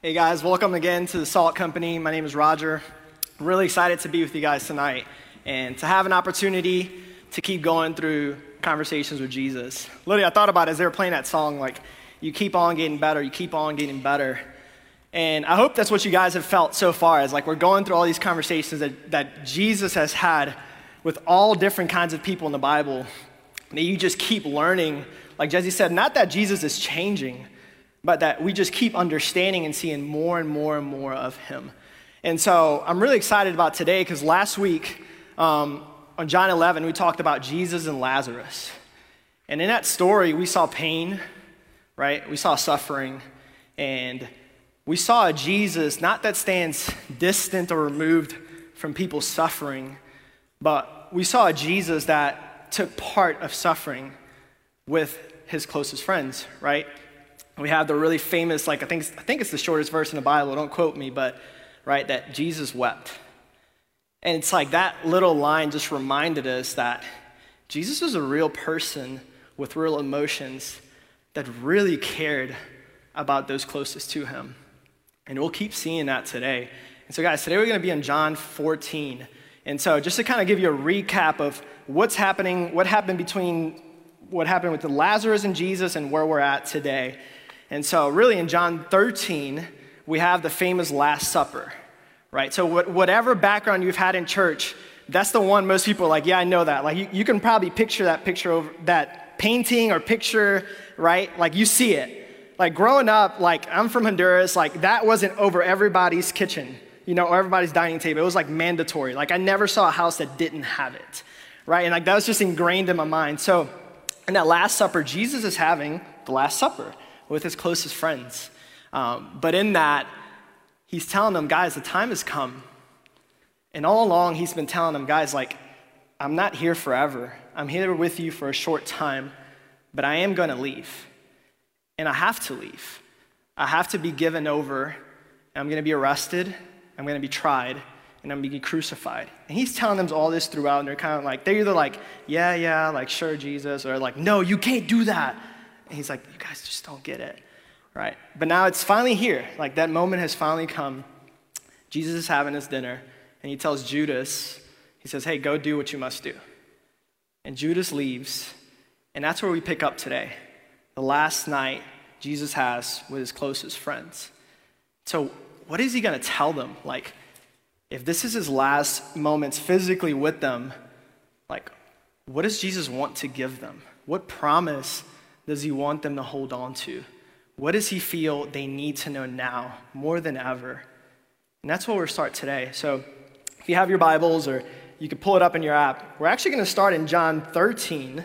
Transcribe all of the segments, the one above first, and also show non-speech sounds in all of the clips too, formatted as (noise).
Hey guys, welcome again to the Salt Company. My name is Roger. Really excited to be with you guys tonight and to have an opportunity to keep going through conversations with Jesus. Literally, I thought about it as they were playing that song, like, you keep on getting better, you keep on getting better. And I hope that's what you guys have felt so far, as like we're going through all these conversations that, that Jesus has had with all different kinds of people in the Bible. That you just keep learning, like Jesse said, not that Jesus is changing, but that we just keep understanding and seeing more and more and more of him. And so I'm really excited about today because last week um, on John 11, we talked about Jesus and Lazarus. And in that story, we saw pain, right? We saw suffering. And we saw a Jesus not that stands distant or removed from people's suffering, but we saw a Jesus that took part of suffering with his closest friends, right? We have the really famous, like I think, I think it's the shortest verse in the Bible, don't quote me, but right, that Jesus wept. And it's like that little line just reminded us that Jesus was a real person with real emotions that really cared about those closest to him. And we'll keep seeing that today. And so, guys, today we're going to be in John 14. And so, just to kind of give you a recap of what's happening, what happened between what happened with the Lazarus and Jesus and where we're at today. And so, really, in John 13, we have the famous Last Supper, right? So, whatever background you've had in church, that's the one most people are like, yeah, I know that. Like, you, you can probably picture that picture of that painting or picture, right? Like, you see it. Like, growing up, like, I'm from Honduras, like, that wasn't over everybody's kitchen, you know, or everybody's dining table. It was like mandatory. Like, I never saw a house that didn't have it, right? And like, that was just ingrained in my mind. So, in that Last Supper, Jesus is having the Last Supper with his closest friends. Um, but in that, he's telling them, guys, the time has come. And all along, he's been telling them, guys, like, I'm not here forever. I'm here with you for a short time, but I am going to leave. And I have to leave. I have to be given over. I'm going to be arrested. I'm going to be tried. And I'm going to be crucified. And he's telling them all this throughout, and they're kind of like, they're either like, yeah, yeah, like, sure, Jesus, or like, no, you can't do that. And he's like, you guys just don't get it, right? But now it's finally here. Like that moment has finally come. Jesus is having his dinner, and he tells Judas, he says, hey, go do what you must do. And Judas leaves, and that's where we pick up today. The last night Jesus has with his closest friends. So, what is he going to tell them? Like, if this is his last moments physically with them, like, what does Jesus want to give them? What promise does he want them to hold on to? What does he feel they need to know now more than ever? And that's where we'll start today. So if you have your Bibles or you can pull it up in your app, we're actually going to start in John 13,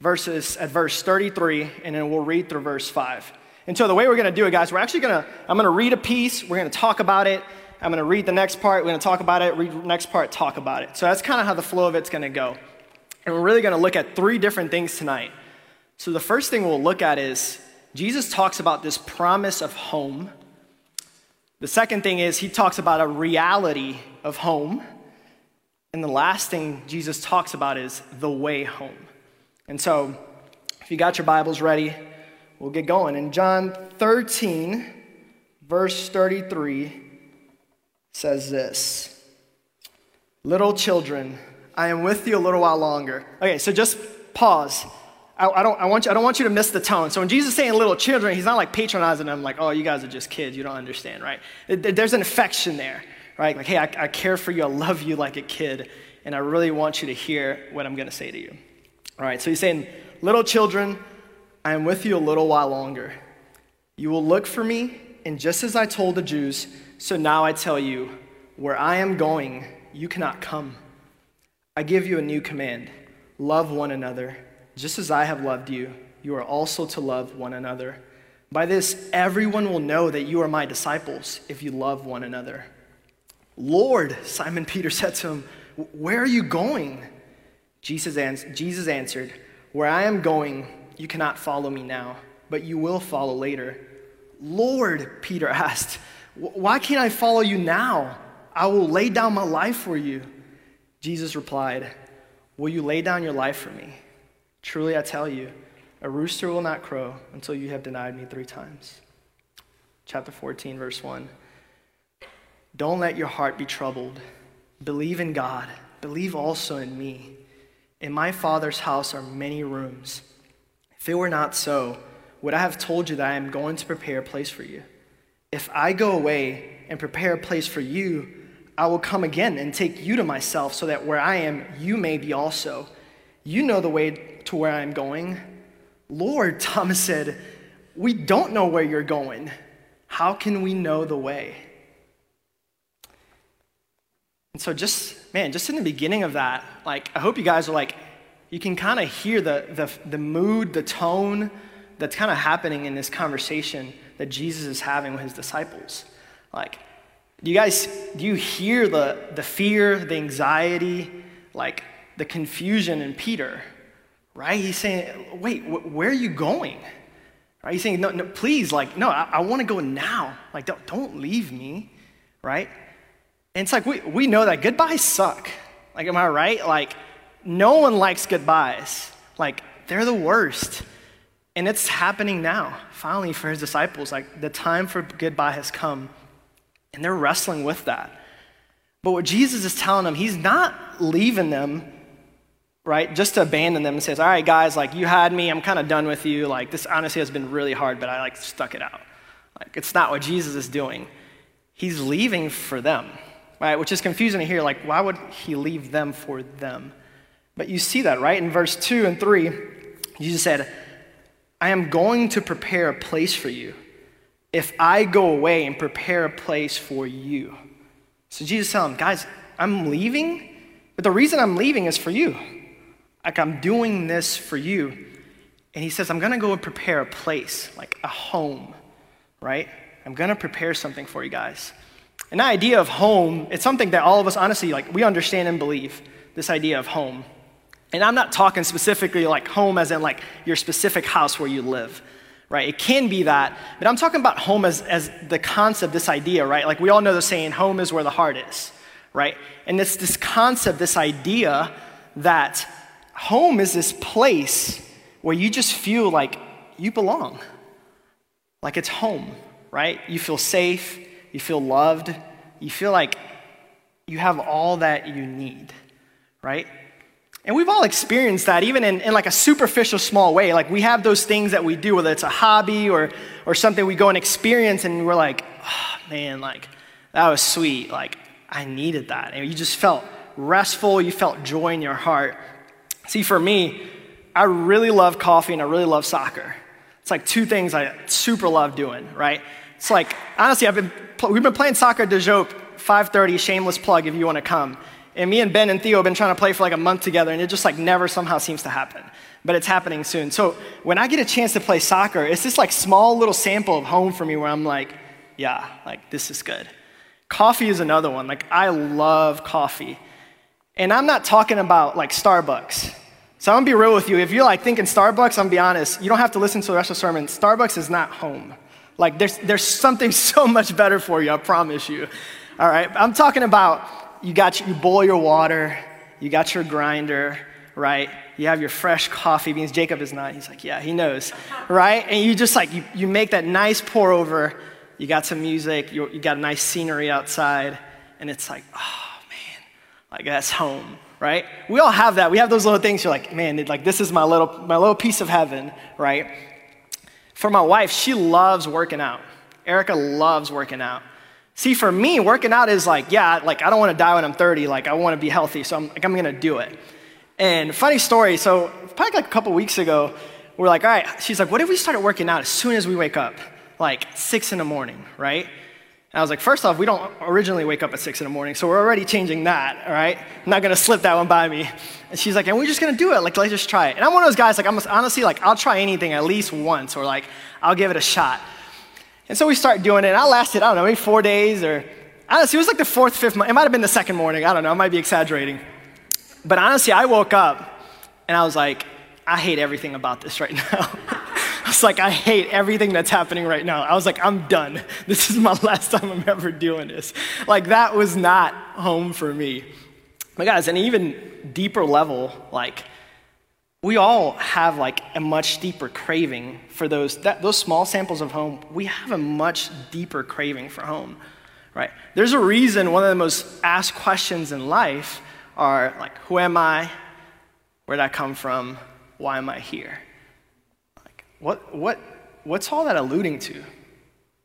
verses at verse 33, and then we'll read through verse 5. And so the way we're going to do it, guys, we're actually going to, I'm going to read a piece, we're going to talk about it, I'm going to read the next part, we're going to talk about it, read the next part, talk about it. So that's kind of how the flow of it's going to go. And we're really going to look at three different things tonight. So, the first thing we'll look at is Jesus talks about this promise of home. The second thing is he talks about a reality of home. And the last thing Jesus talks about is the way home. And so, if you got your Bibles ready, we'll get going. In John 13, verse 33, says this Little children, I am with you a little while longer. Okay, so just pause. I, I, don't, I, want you, I don't want you to miss the tone. So when Jesus is saying little children, he's not like patronizing them, like, oh, you guys are just kids, you don't understand, right? There's an affection there, right? Like, hey, I, I care for you, I love you like a kid, and I really want you to hear what I'm going to say to you. All right, so he's saying, little children, I am with you a little while longer. You will look for me, and just as I told the Jews, so now I tell you, where I am going, you cannot come. I give you a new command love one another. Just as I have loved you, you are also to love one another. By this, everyone will know that you are my disciples if you love one another. Lord, Simon Peter (laughs) said to him, Where are you going? Jesus, ans- Jesus answered, Where I am going, you cannot follow me now, but you will follow later. Lord, Peter (laughs) asked, Why can't I follow you now? I will lay down my life for you. Jesus replied, Will you lay down your life for me? Truly I tell you, a rooster will not crow until you have denied me three times. chapter 14, verse 1. Don't let your heart be troubled. Believe in God. Believe also in me. In my Father's house are many rooms. If it were not so, would I have told you that I am going to prepare a place for you? If I go away and prepare a place for you, I will come again and take you to myself, so that where I am, you may be also. You know the way to where I am going. Lord, (laughs) Thomas said, We don't know where you're going. How can we know the way? And so, just, man, just in the beginning of that, like, I hope you guys are like, you can kind of hear the, the, the mood, the tone that's kind of happening in this conversation that Jesus is having with his disciples. Like, do you guys, do you hear the, the fear, the anxiety, like the confusion in Peter? Right? He's saying, wait, wh- where are you going? Right? He's saying, no, no please, like, no, I, I want to go now. Like, don't, don't leave me. Right? And it's like, we, we know that goodbyes suck. Like, am I right? Like, no one likes goodbyes. Like, they're the worst. And it's happening now, finally, for his disciples. Like, the time for goodbye has come. And they're wrestling with that. But what Jesus is telling them, he's not leaving them, right, just to abandon them and says, all right, guys, like, you had me. I'm kind of done with you. Like, this honestly has been really hard, but I, like, stuck it out. Like, it's not what Jesus is doing. He's leaving for them, right, which is confusing to hear. Like, why would he leave them for them? But you see that, right? In verse 2 and 3, Jesus said, I am going to prepare a place for you if I go away and prepare a place for you. So Jesus telling him, guys, I'm leaving, but the reason I'm leaving is for you. Like I'm doing this for you. And he says, I'm gonna go and prepare a place, like a home, right? I'm gonna prepare something for you guys. And the idea of home, it's something that all of us honestly, like we understand and believe, this idea of home. And I'm not talking specifically like home as in like your specific house where you live right? It can be that, but I'm talking about home as, as the concept, this idea, right? Like we all know the saying, home is where the heart is, right? And it's this concept, this idea that home is this place where you just feel like you belong, like it's home, right? You feel safe, you feel loved, you feel like you have all that you need, right? And we've all experienced that, even in, in like a superficial small way. Like we have those things that we do, whether it's a hobby or, or something we go and experience, and we're like, oh, man, like that was sweet. Like I needed that. And you just felt restful, you felt joy in your heart. See, for me, I really love coffee and I really love soccer. It's like two things I super love doing, right? It's like, honestly, I've been, we've been playing soccer at DeJope, 5.30, shameless plug if you want to come. And me and Ben and Theo have been trying to play for like a month together, and it just like never somehow seems to happen. But it's happening soon. So when I get a chance to play soccer, it's this like small little sample of home for me where I'm like, yeah, like this is good. Coffee is another one. Like I love coffee. And I'm not talking about like Starbucks. So I'm gonna be real with you. If you're like thinking Starbucks, I'm gonna be honest, you don't have to listen to the rest of the sermon. Starbucks is not home. Like there's, there's something (laughs) so much better for you, I promise you. All right, I'm talking about you got you boil your water, you got your grinder, right? You have your fresh coffee beans. Jacob is not. He's like, yeah, he knows, (laughs) right? And you just like you, you make that nice pour over. You got some music. You, you got a nice scenery outside, and it's like, oh man, like that's home, right? We all have that. We have those little things. You're like, man, like this is my little my little piece of heaven, right? For my wife, she loves working out. Erica loves working out. See, for me, working out is like, yeah, like I don't want to die when I'm 30. Like I want to be healthy, so I'm like I'm gonna do it. And funny story. So probably like a couple weeks ago, we're like, all right. She's like, what if we started working out as soon as we wake up, like six in the morning, right? And I was like, first off, we don't originally wake up at six in the morning, so we're already changing that, all right? I'm not gonna slip that one by me. And she's like, and we're just gonna do it, like, let's just try it. And I'm one of those guys, like, I'm honestly, like, I'll try anything at least once, or like, I'll give it a shot. And so we start doing it, and I lasted, I don't know, maybe four days, or honestly, it was like the fourth, fifth, it might have been the second morning, I don't know, I might be exaggerating. But honestly, I woke up, and I was like, I hate everything about this right (laughs) now. I was like, I hate everything that's happening right now. I was like, I'm done. (laughs) This is my (laughs) last time I'm ever doing this. Like, that was not home for me. But guys, an even deeper level, like, we all have like a much deeper craving for those that, those small samples of home we have a much deeper craving for home right there's a reason one of the most asked questions in life are like who am i where did i come from why am i here what what what's all that alluding to?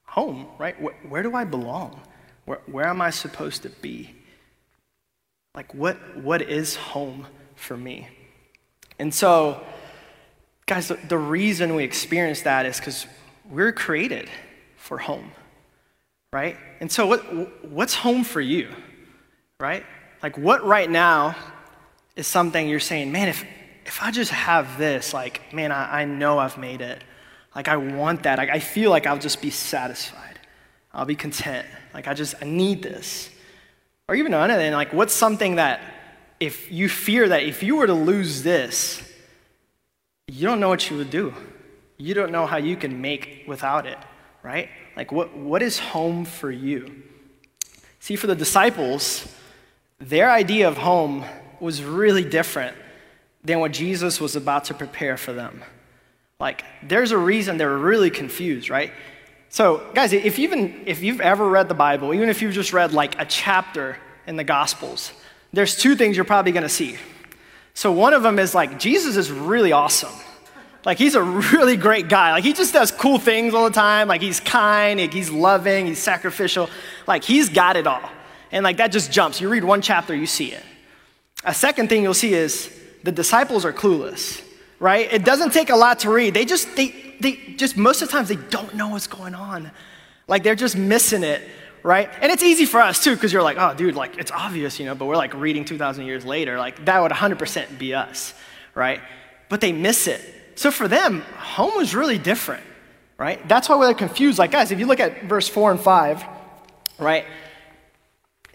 Home right? Where, where do i belong? Where, where am i supposed to be? Like what what is home for me? And so, guys, the, the reason we experience that is because we're created for home, right? And so, what, what's home for you, right? Like, what right now is something you're saying, man, if, if I just have this, like, man, I, I know I've made it. Like, I want that. I, I feel like I'll just be satisfied. I'll be content. Like, I just, I need this. Or even another thing, like, what's something that if you fear that if you were to lose this, you don't know what you would do. You don't know how you can make without it, right? Like, what, what is home for you? See, for the disciples, their idea of home was really different than what Jesus was about to prepare for them. Like, there's a reason they're really confused, right? So, guys, if, even, if you've ever read the Bible, even if you've just read like a chapter in the Gospels, there's two things you're probably to see. So one of them is like, Jesus is really awesome. Like, he's a really great guy. Like, he just does cool things all the time. Like, he's kind, like, he's loving, he's sacrificial. Like, he's got it all. And, like, that just jumps. You read one chapter, you see it. A second thing you'll see is the disciples are clueless, right? It doesn't take a lot to read. They just, they, they just, most of the times, they don't know what's going on. Like, they're just missing it right? And it's easy for us too, because you're like, oh, dude, like it's obvious, you know, but we're like reading 2,000 years later. Like that would 100% be us, right? But they miss it. So for them, home was really different, right? That's why we're confused. Like, guys, if you look at verse 4 and 5, right?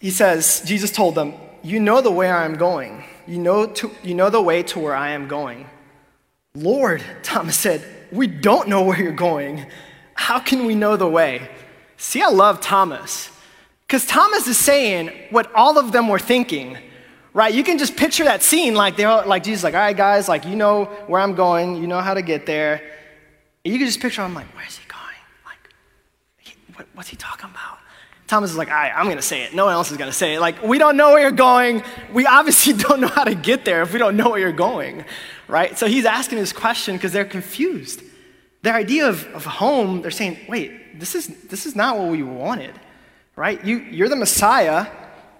He says, Jesus told them, You know the way I am going. You know, to, you know the way to where I am going. Lord, Thomas said, We don't know where you're going. How can we know the way? See, I love Thomas. Because Thomas is saying what all of them were thinking, right? You can just picture that scene like they're like Jesus, like, all right, guys, like you know where I'm going, you know how to get there. And you can just picture him like, where's he going? Like, what, what's he talking about? Thomas is like, all right, I'm gonna say it. No one else is gonna say it. Like, we don't know where you're going. We obviously (laughs) don't know how to get there if we don't know where you're going, right? So he's asking this question because they're confused. Their idea of, of home, they're saying, wait, this is, this is not what we wanted, right? You, you're the Messiah.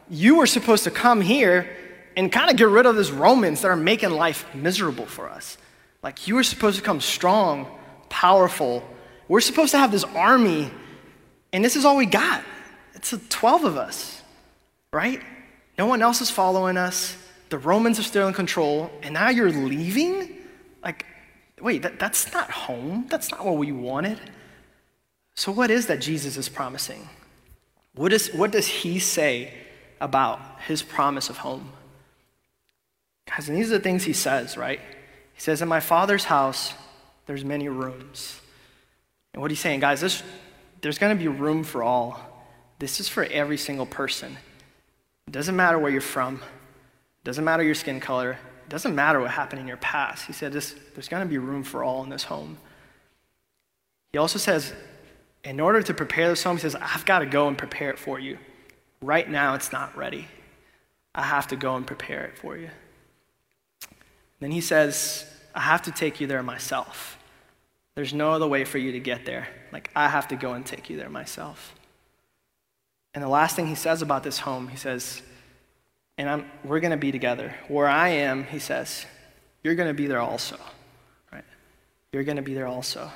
You were supposed to come here and kind of get rid of these Romans that are making life miserable for us. Like, you were supposed to come strong, powerful. We're supposed to have this army, and this is all we got. It's 12 of us, right? No one else is following us. The Romans are still in control, and now you're leaving? Like, wait, that, that's not home. That's not what we wanted. So, what is that Jesus is promising? What, is, what does he say about his promise of home? Guys, and these are the things he says, right? He says, In my father's house, there's many rooms. And what he's saying, guys, this, there's going to be room for all. This is for every single person. It doesn't matter where you're from, it doesn't matter your skin color, it doesn't matter what happened in your past. He said, this, There's going to be room for all in this home. He also says, in order to prepare this home, he says, I've got to go and prepare it for you. Right now, it's not ready. I have to go and prepare it for you. Then he says, I have to take you there myself. There's no other way for you to get there. Like, I have to go and take you there myself. And the last thing he says about this home, he says, and I'm, we're going to be together. Where I am, he says, you're going to be there also. Right? You're going to be there also.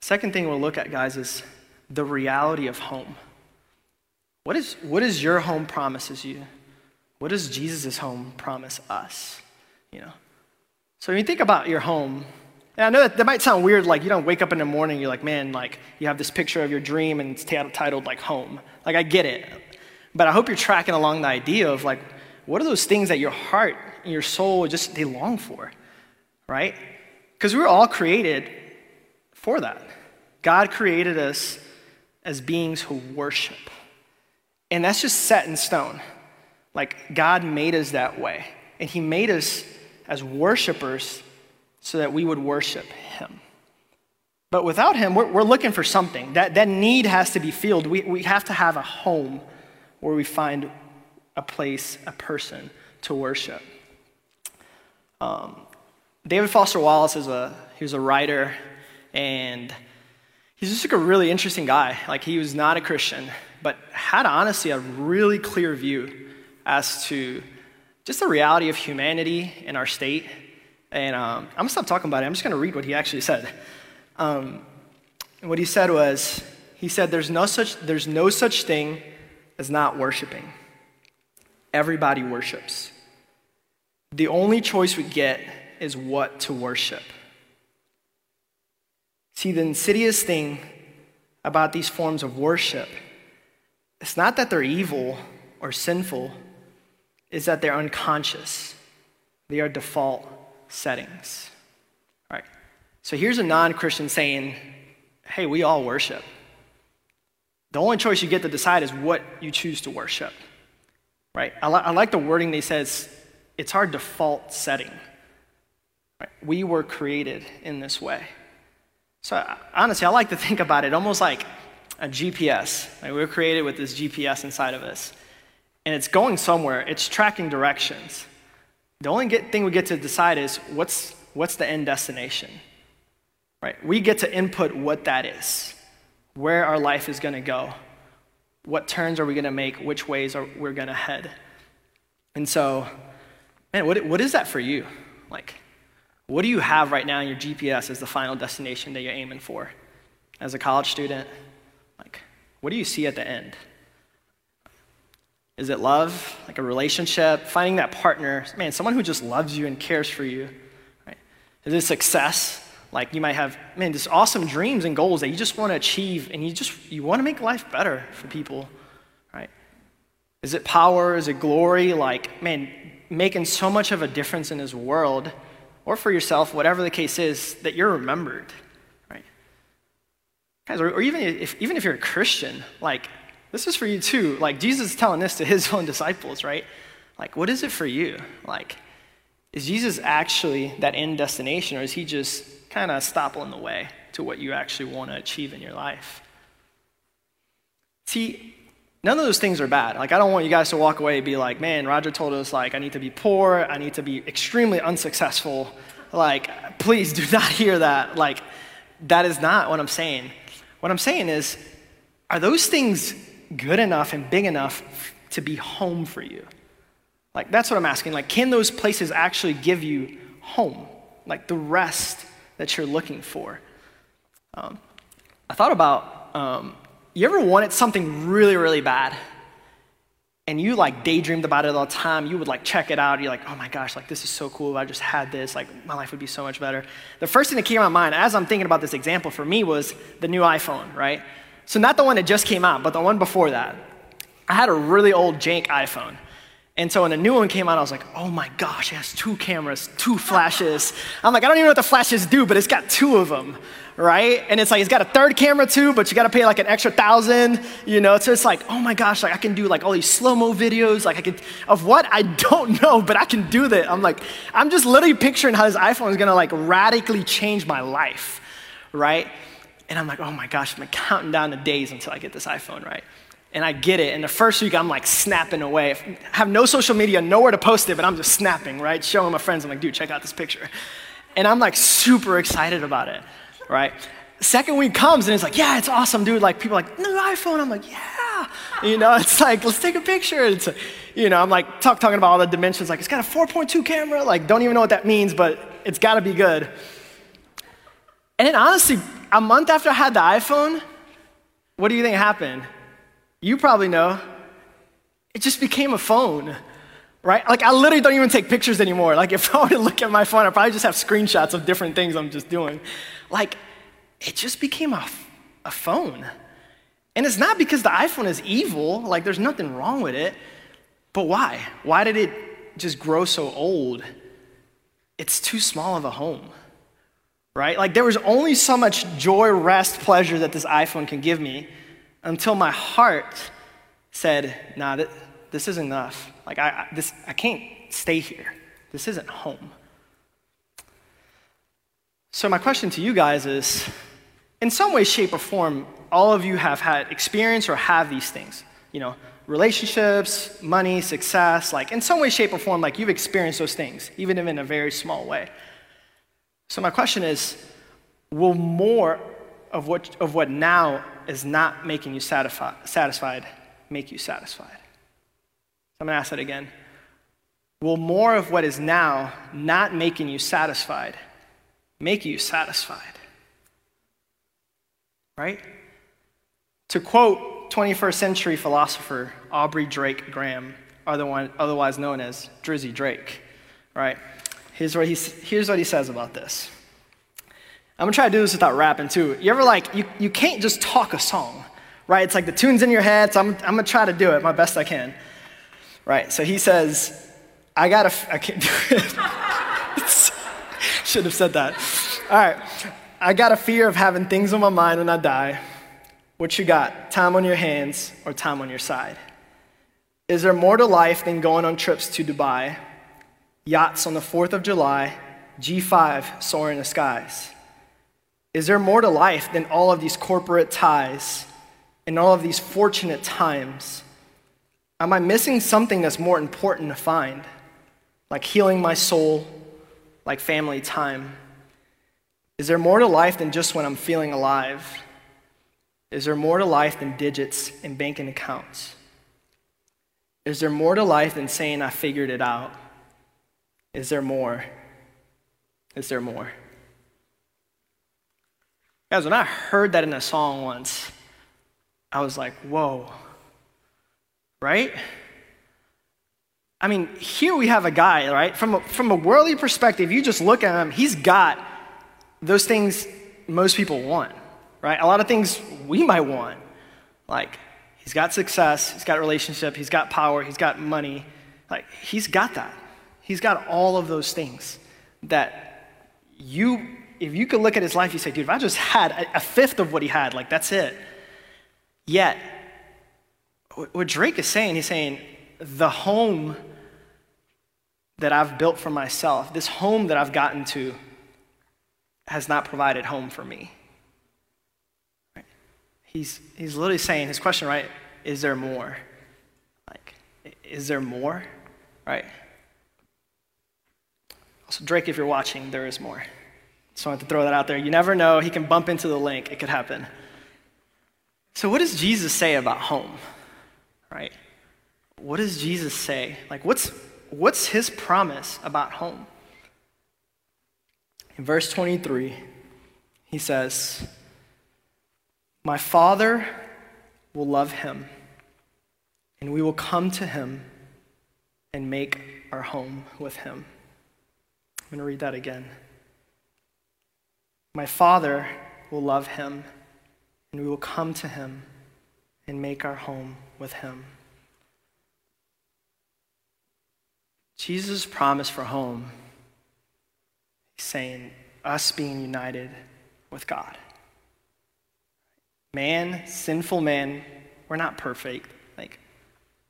Second thing we'll look at, guys, is the reality of home. What is, what is your home promises you? What does Jesus' home promise us? You know? So when you think about your home, and I know that, that might sound weird, like you don't wake up in the morning, you're like, man, like you have this picture of your dream and it's titled like home. Like I get it. But I hope you're tracking along the idea of like, what are those things that your heart and your soul just they long for? Right? Because we were all created for that. God created us as beings who worship. And that's just set in stone. Like, God made us that way. And He made us as worshipers so that we would worship him. But without him, we're, we're looking for something. That, that need has to be filled. We, we have to have a home where we find a place, a person to worship. Um, David Foster Wallace is a, he was a writer, and he's just like a really interesting guy. Like, he was not a Christian, but had honestly a really clear view as to just the reality of humanity in our state. And um, I'm gonna stop talking about it. I'm just gonna read what he actually said. Um, and what he said was, he said, there's no, such, there's no such thing as not worshiping. Everybody worships. The only choice we get is what to worship. See, the insidious thing about these forms of worship, it's not that they're evil or sinful, is that they're unconscious. They are default settings. All right. So here's a non Christian saying, hey, we all worship. The only choice you get to decide is what you choose to worship. Right? I, li- I like the wording they says it's our default setting. Right? We were created in this way. So honestly, I like to think about it almost like a GPS. Like we were created with this GPS inside of us and it's going somewhere, it's tracking directions. The only get, thing we get to decide is what's, what's the end destination, right? We get to input what that is, where our life is going to go, what turns are we going to make, which ways are we're going to head. And so, man, what, what is that for you? Like, what do you have right now in your GPS as the final destination that you're aiming for? As a college student, like, what do you see at the end? Is it love, like a relationship, finding that partner, man, someone who just loves you and cares for you? Right? Is it success? Like you might have, man, just awesome dreams and goals that you just want to achieve and you just you want to make life better for people, right? Is it power? Is it glory? Like, man, making so much of a difference in this world, or for yourself, whatever the case is, that you're remembered, right? Guys, or, or even if even if you're a Christian, like this is for you too. Like, Jesus is telling this to his (laughs) own disciples, right? Like, what is it for you? Like, is Jesus actually that end destination, or is he just kind of a stop on the way to what you actually want to achieve in your life? See, none of those things are bad. Like, I don't want you guys to walk away and be like, man, Roger told us, like, I need to be poor, I need to be extremely unsuccessful. Like, please do (laughs) not hear that. Like, that is not what I'm saying. What I'm saying is, are those things good enough and big enough to be home for you? Like, that's what I'm asking. Like, can those places actually give you home? Like, the rest that you're looking for? Um, I thought about um, you ever wanted something really, really bad? And you like daydreamed about it all the time. You would like check it out. You're like, oh my gosh, like this is so cool. If I just had this, like my life would be so much better. The first thing that came to my mind as I'm thinking about this example for me was the new iPhone, right? So, not the one that just came out, but the one before that. I had a really old jank iPhone. And so when a new one came out, I was like, oh my gosh, it has two cameras, two flashes. I'm like, I don't even know what the flashes do, but it's got two of them, right? And it's like, it's got a third camera too, but you gotta pay like an extra thousand, you know? So it's like, oh my gosh, like I can do like all these slow-mo videos, like I could, of what? I don't (laughs) know, but I can do that. I'm like, I'm just literally picturing how this iPhone is gonna like radically change my life, right? And I'm like, oh my gosh, I'm counting down the days until I get this iPhone, right? And I get it. And the first week, I'm like snapping away. I have no social media, nowhere to post it, but I'm just snapping, right? Showing my friends, I'm like, dude, check out this picture. And I'm like super excited about it, right? Second week comes and it's like, yeah, it's awesome, dude. Like people are like, new iPhone. I'm like, yeah. You know, (laughs) it's like, let's take a picture. It's, you know, I'm like talk, talking about all the dimensions. Like it's got a 4.2 camera. Like don't even know what that means, but it's got to be good. And then honestly, a month after I had the iPhone, what do you think happened? You probably know. It just became a phone, right? Like, I literally don't even take pictures anymore. Like, (laughs) if I were to look at my phone, I probably just have screenshots of different things I'm just doing. Like, it just became a, a phone. And it's not because the iPhone is evil, like, there's nothing wrong with it. But why? Why did it just grow so old? It's too small of a home right? Like there was only so much joy, rest, pleasure that this iPhone can give me until my heart said, nah, this isn't enough. Like I, I, this, I can't stay here. This isn't home, So, my question to you guys is in some way, shape, or form, all of you have had experience or have these things. You know, relationships, money, success, like in some way, shape, or form, like you've experienced those things, even if in a very small way. So, my question is will more of what, of what now is not making you satisfied, make you satisfied? I'm going to ask that again. Will more of what is now not making you satisfied make you satisfied? Right? To quote 21st century philosopher Aubrey Drake Graham, otherwise known as Drizzy Drake, right? Here's what, he, here's what he says about this. I'm gonna try to do this without rapping too. You ever like, you, you can't just talk a song, right? It's like the tune's in your head, so I'm, I'm gonna try to do it my best I can. Right, so he says, I gotta, I can't do it. (laughs) Should have said that. All right, I got a fear of having things on my mind when I die. What you got? Time on your hands or time on your side? Is there more to life than going on trips to Dubai, yachts on the 4th of July, G5 soaring in the skies? Is there more to life than all of these corporate ties and all of these fortunate times? Am I missing something that's more important to find, like healing my soul, like family time? Is there more to life than just when I'm feeling alive? Is there more to life than digits and banking accounts? Is there more to life than saying I figured it out? Is there more? Is there more? Guys, when I heard that in a song once, I was like, whoa, right? I mean, here we have a guy, right? From a, from a worldly perspective, you just look at him, he's got those things most people want, right? A lot of things we might want. Like, he's got success, he's got relationship, he's got power, he's got money. Like, he's got that. He's got all of those things that you if you could look at his life, you say, dude, if I just had a, fifth of what he had, like that's it. Yet, what Drake is saying, he's saying, the home that I've built for myself, this home that I've gotten to, has not provided home for me. He's, he's literally saying, his question, right, is there more? Like, is there more? Right? Also, Drake, if you're watching, there is more. So I want to throw that out there. You never know. He can bump into the link, it could happen. So, what does Jesus say about home? Right? What does Jesus say? Like, what's, what's his promise about home? In verse 23, he says, My Father will love him, and we will come to him and make our home with him. Going to read that again. My Father will love him, and we will come to him and make our home with him. Jesus' promise for home, he's saying us being united with God. Man, sinful man, we're not perfect. Like,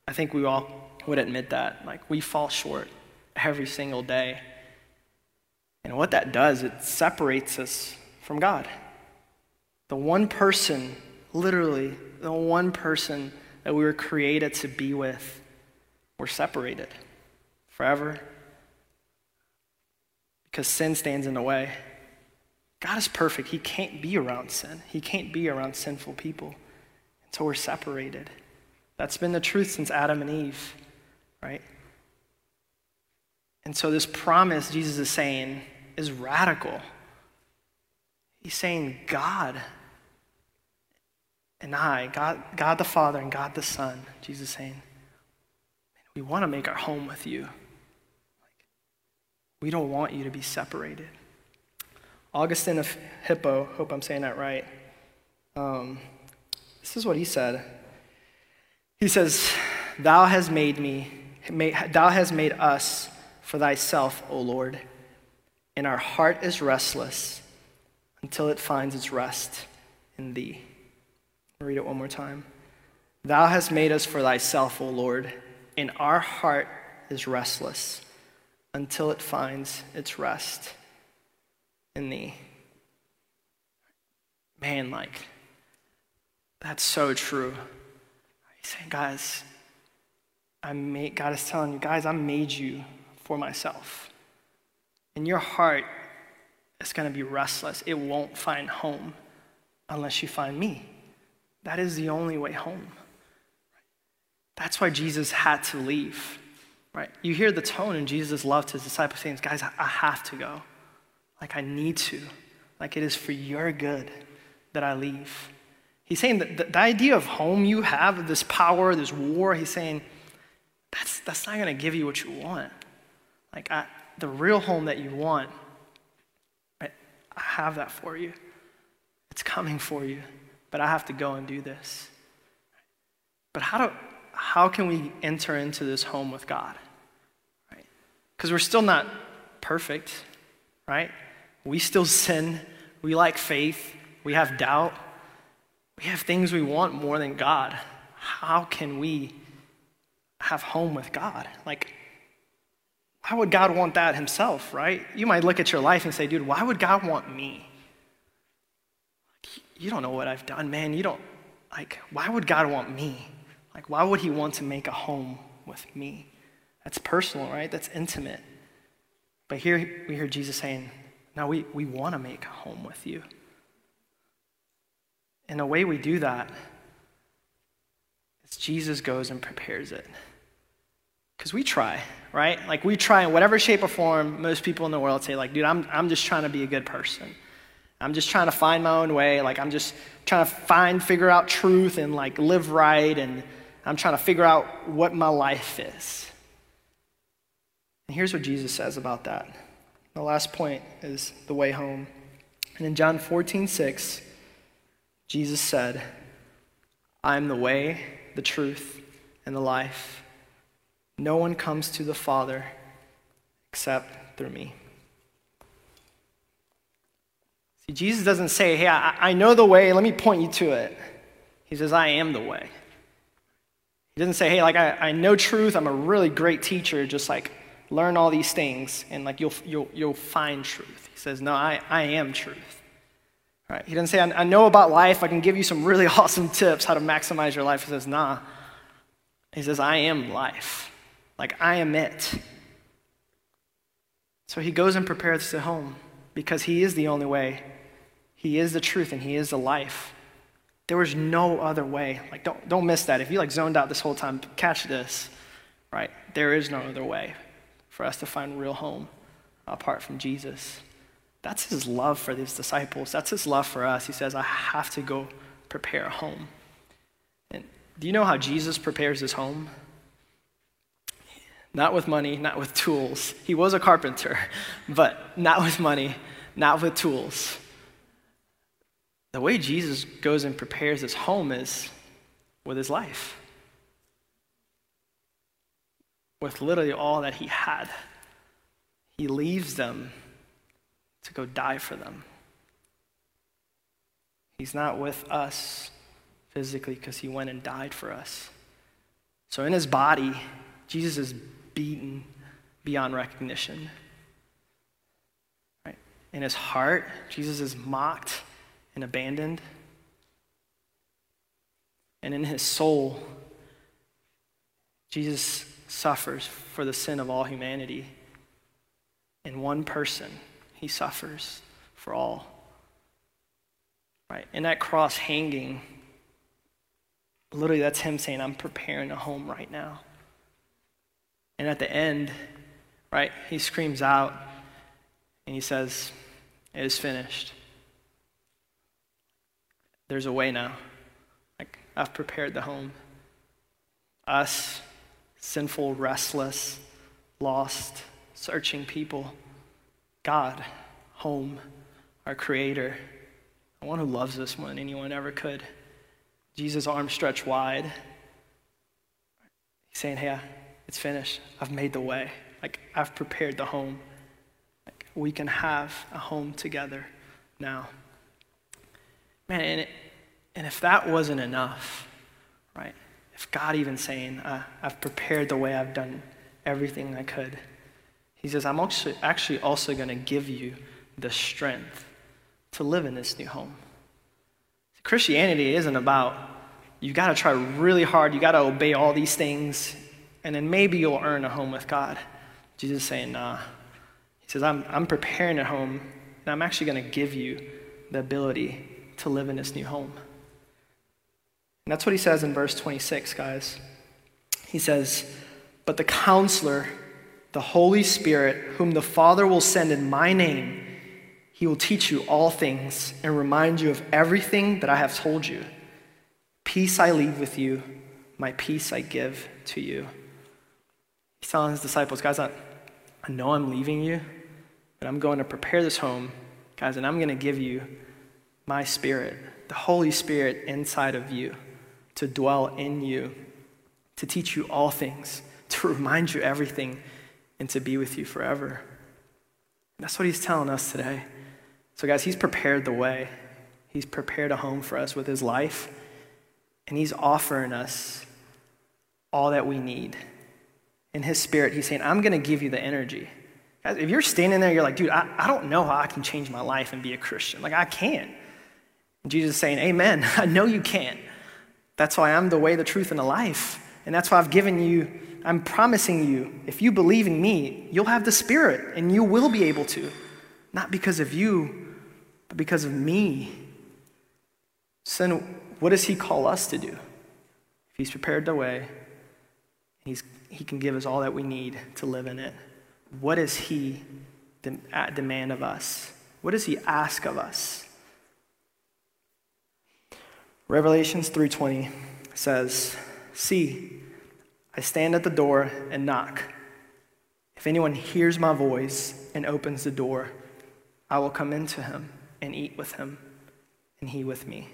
I think we all would admit that. Like, we fall short every single day. And what that does, it separates us from God. The one person, literally, the one person that we were created to be with, we're separated forever because sin stands in the way. God is perfect. He can't be around sin, He can't be around sinful people. And so we're separated. That's been the truth since Adam and Eve, right? And so this promise Jesus is saying is radical. He's saying, God and I, God, God the Father and God the Son, Jesus saying, we want to make our home with you. We don't want you to be separated. Augustine of Hippo, hope I'm saying that right. Um, this is what he said. He says, Thou hast made me, thou hast made us for thyself, O Lord, and our heart is restless until it finds its rest in thee. I'll read it one more time. Thou hast made us for thyself, O Lord, and our heart is restless until it finds its rest in thee. man, like, that's so true. He's saying, guys, I made, God is telling you, guys, I made you for myself. And your heart is going to be restless. It won't find home unless you find me. That is the only way home. That's why Jesus had to leave. Right? You hear the tone in Jesus' love to his disciples saying, guys, I have to go. Like, I need to. Like, it is for your good that I leave. He's saying that the, the idea of home you have, this power, this war, he's saying, that's, that's not going to give you what you want. Like, I, the real home that you want, I, I have that for you. It's coming for you, but I have to go and do this. But how, do, how can we enter into this home with God? Right? Because we're still not perfect, right? We still sin. We lack faith. We have doubt. We have things we want more than God. How can we have home with God? Like, why would God want that himself, right? You might look at your life and say, dude, why would God want me? You don't know what I've done, man. You don't, like, why would God want me? Like, why would he want to make a home with me? That's personal, right? That's intimate. But here we hear Jesus saying, no, we, we want to make a home with you. And the way we do that is Jesus goes and prepares it. Because we try, right? Like we try in whatever shape or form, most people in the world say, like, dude, I'm, I'm just trying to be a good person. I'm just trying to find my own way. Like I'm just trying to find, figure out truth and like live right. And I'm trying to figure out what my life is. And here's what Jesus says about that. The last point is the way home. And in John 14, 6, Jesus said, I am the way, the truth, and the life. No one comes to the Father except through me. See, Jesus doesn't say, Hey, I, I know the way, let me point you to it. He says, I am the way. He doesn't say, Hey, like, I, I know truth, I'm a really great teacher, just like learn all these things, and like you'll, you'll, you'll find truth. He says, No, I, I am truth. Right? He doesn't say, I, I know about life. I can give you some really (laughs) awesome tips how to maximize your life. He says, nah. He says, I am life. Like, I am it. So he goes and prepares the home because he is the only way. He is the truth and he is the life. There was no other way. Like, don't, don't miss that. If you like zoned out this whole time, catch this, right? There is no other way for us to find real home apart from Jesus. That's his love for these disciples. That's his love for us. He says, I have to go prepare a home. And do you know how Jesus prepares his home? Not with money, not with tools. He was a carpenter, but not with money, not with tools. The way Jesus goes and prepares his home is with his life, with literally all that he had. He leaves them to go die for them. He's not with us physically because he went and died for us. So in his body, Jesus is beaten beyond recognition. Right? In his heart, Jesus is mocked and abandoned. And in his soul, Jesus suffers for the sin of all humanity in one person he suffers for all. Right? And that cross hanging, literally, that's him saying, I'm preparing a home right now. And at the end, right, he screams out and he says, It is finished. There's a way now. Like, I've prepared the home. Us, sinful, restless, lost, searching people God, home, our Creator, the one who loves us more than anyone ever could. Jesus' arms stretched wide. He's saying, Hey, it's finished. I've made the way. Like, I've prepared the home. Like, we can have a home together now. Man, and, it, and if that wasn't enough, right? If God even saying, uh, I've prepared the way, I've done everything I could he says, I'm actually, actually also going to give you the strength to live in this new home. Christianity isn't about you got to try really hard, you got to obey all these things, and then maybe you'll earn a home with God. Jesus is saying, nah. He says, I'm, I'm preparing a home, and I'm actually going to give you the ability to live in this new home. And that's what he says in verse 26, guys. He says, But the counselor, the Holy Spirit, whom the Father will send in my name, he will teach you all things and remind you of everything that I have told you. Peace I leave with you, my peace I give to you. He's telling his disciples, guys, I, I know I'm leaving you, but I'm going to prepare this home, guys, and I'm going to give you my spirit, the Holy Spirit inside of you, to dwell in you, to teach you all things, (laughs) to remind you everything, and to be with you forever. That's what he's telling us today. So, guys, he's prepared the way. He's prepared a home for us with his life, and he's offering us all that we need. In his spirit, he's saying, I'm going to give you the energy. If you're standing there, you're like, dude, I, I don't know how I can change my life and be a Christian. Like, I can't. And Jesus is saying, Amen. (laughs) I know you can't. That's why I'm the way, the truth, and the life. And that's why I've given you, I'm promising you, if you believe in me, you'll have the Spirit and you will be able to. Not because of you, but because of me. So, what does he call us to do? If he's prepared the way, he's, he can give us all that we need to live in it. What does he de- demand of us? What does he ask of us? Revelations 3:20 says, "See, I stand at the door and knock. If anyone hears my voice and opens the door, I will come into him and eat with him, and he with me."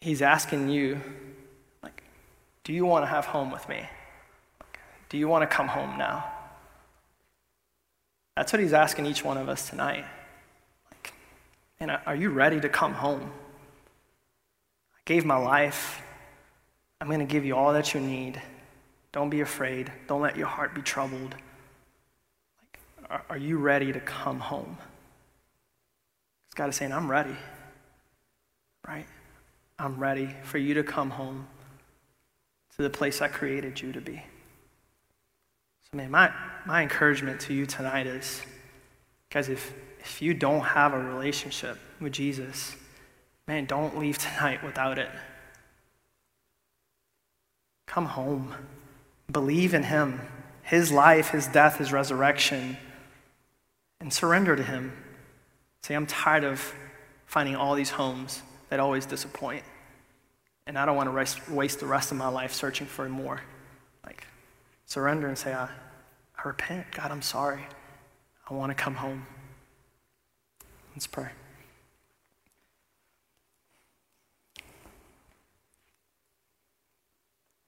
He's asking you, do you want to have home with me? Do you want to come home now? That's what he's asking each one of us tonight. Like, And are you ready to come home? I gave my life. I'm going to give you all that you need. Don't be afraid. Don't let your heart be troubled. Like, are, you ready to come home? God is saying, I'm ready. Right? I'm ready for you to come home to the place I created you to be. So, man, my, my encouragement to you tonight is, guys, if, if you don't have a relationship with Jesus, man, don't leave tonight without it. Come home. Believe in Him, His life, His death, His resurrection, and surrender to Him. Say, I'm tired of finding all these homes that always disappoint. And I don't want to waste the rest of my life searching for more. Like, surrender and say, I, I repent. God, I'm sorry. I want to come home. Let's pray.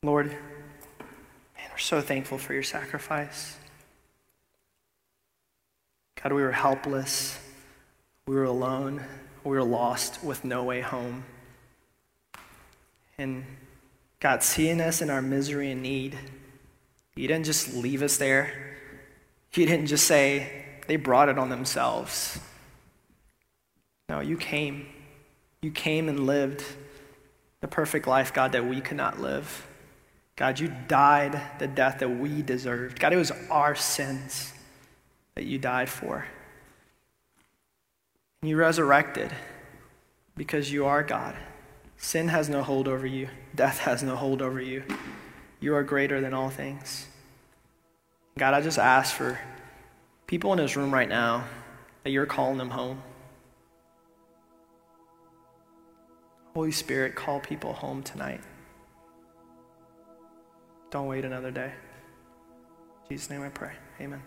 Lord, man, we're so thankful for your sacrifice. God, we were helpless. We were alone. We were lost with no way home. And God, seeing us in our misery and need, you didn't just leave us there. You didn't just say, they brought it on themselves. No, you came. You came and lived the perfect life, God, that we could not live. God, you died the death that we deserved. God, it was our sins that you died for. And you resurrected because you are God. Sin has no hold over you, death has no hold over you. You are greater than all things. God, I just ask for people in this room right now that you're calling them home. Holy Spirit, call people home tonight. Don't wait another day. In Jesus' name I pray. Amen.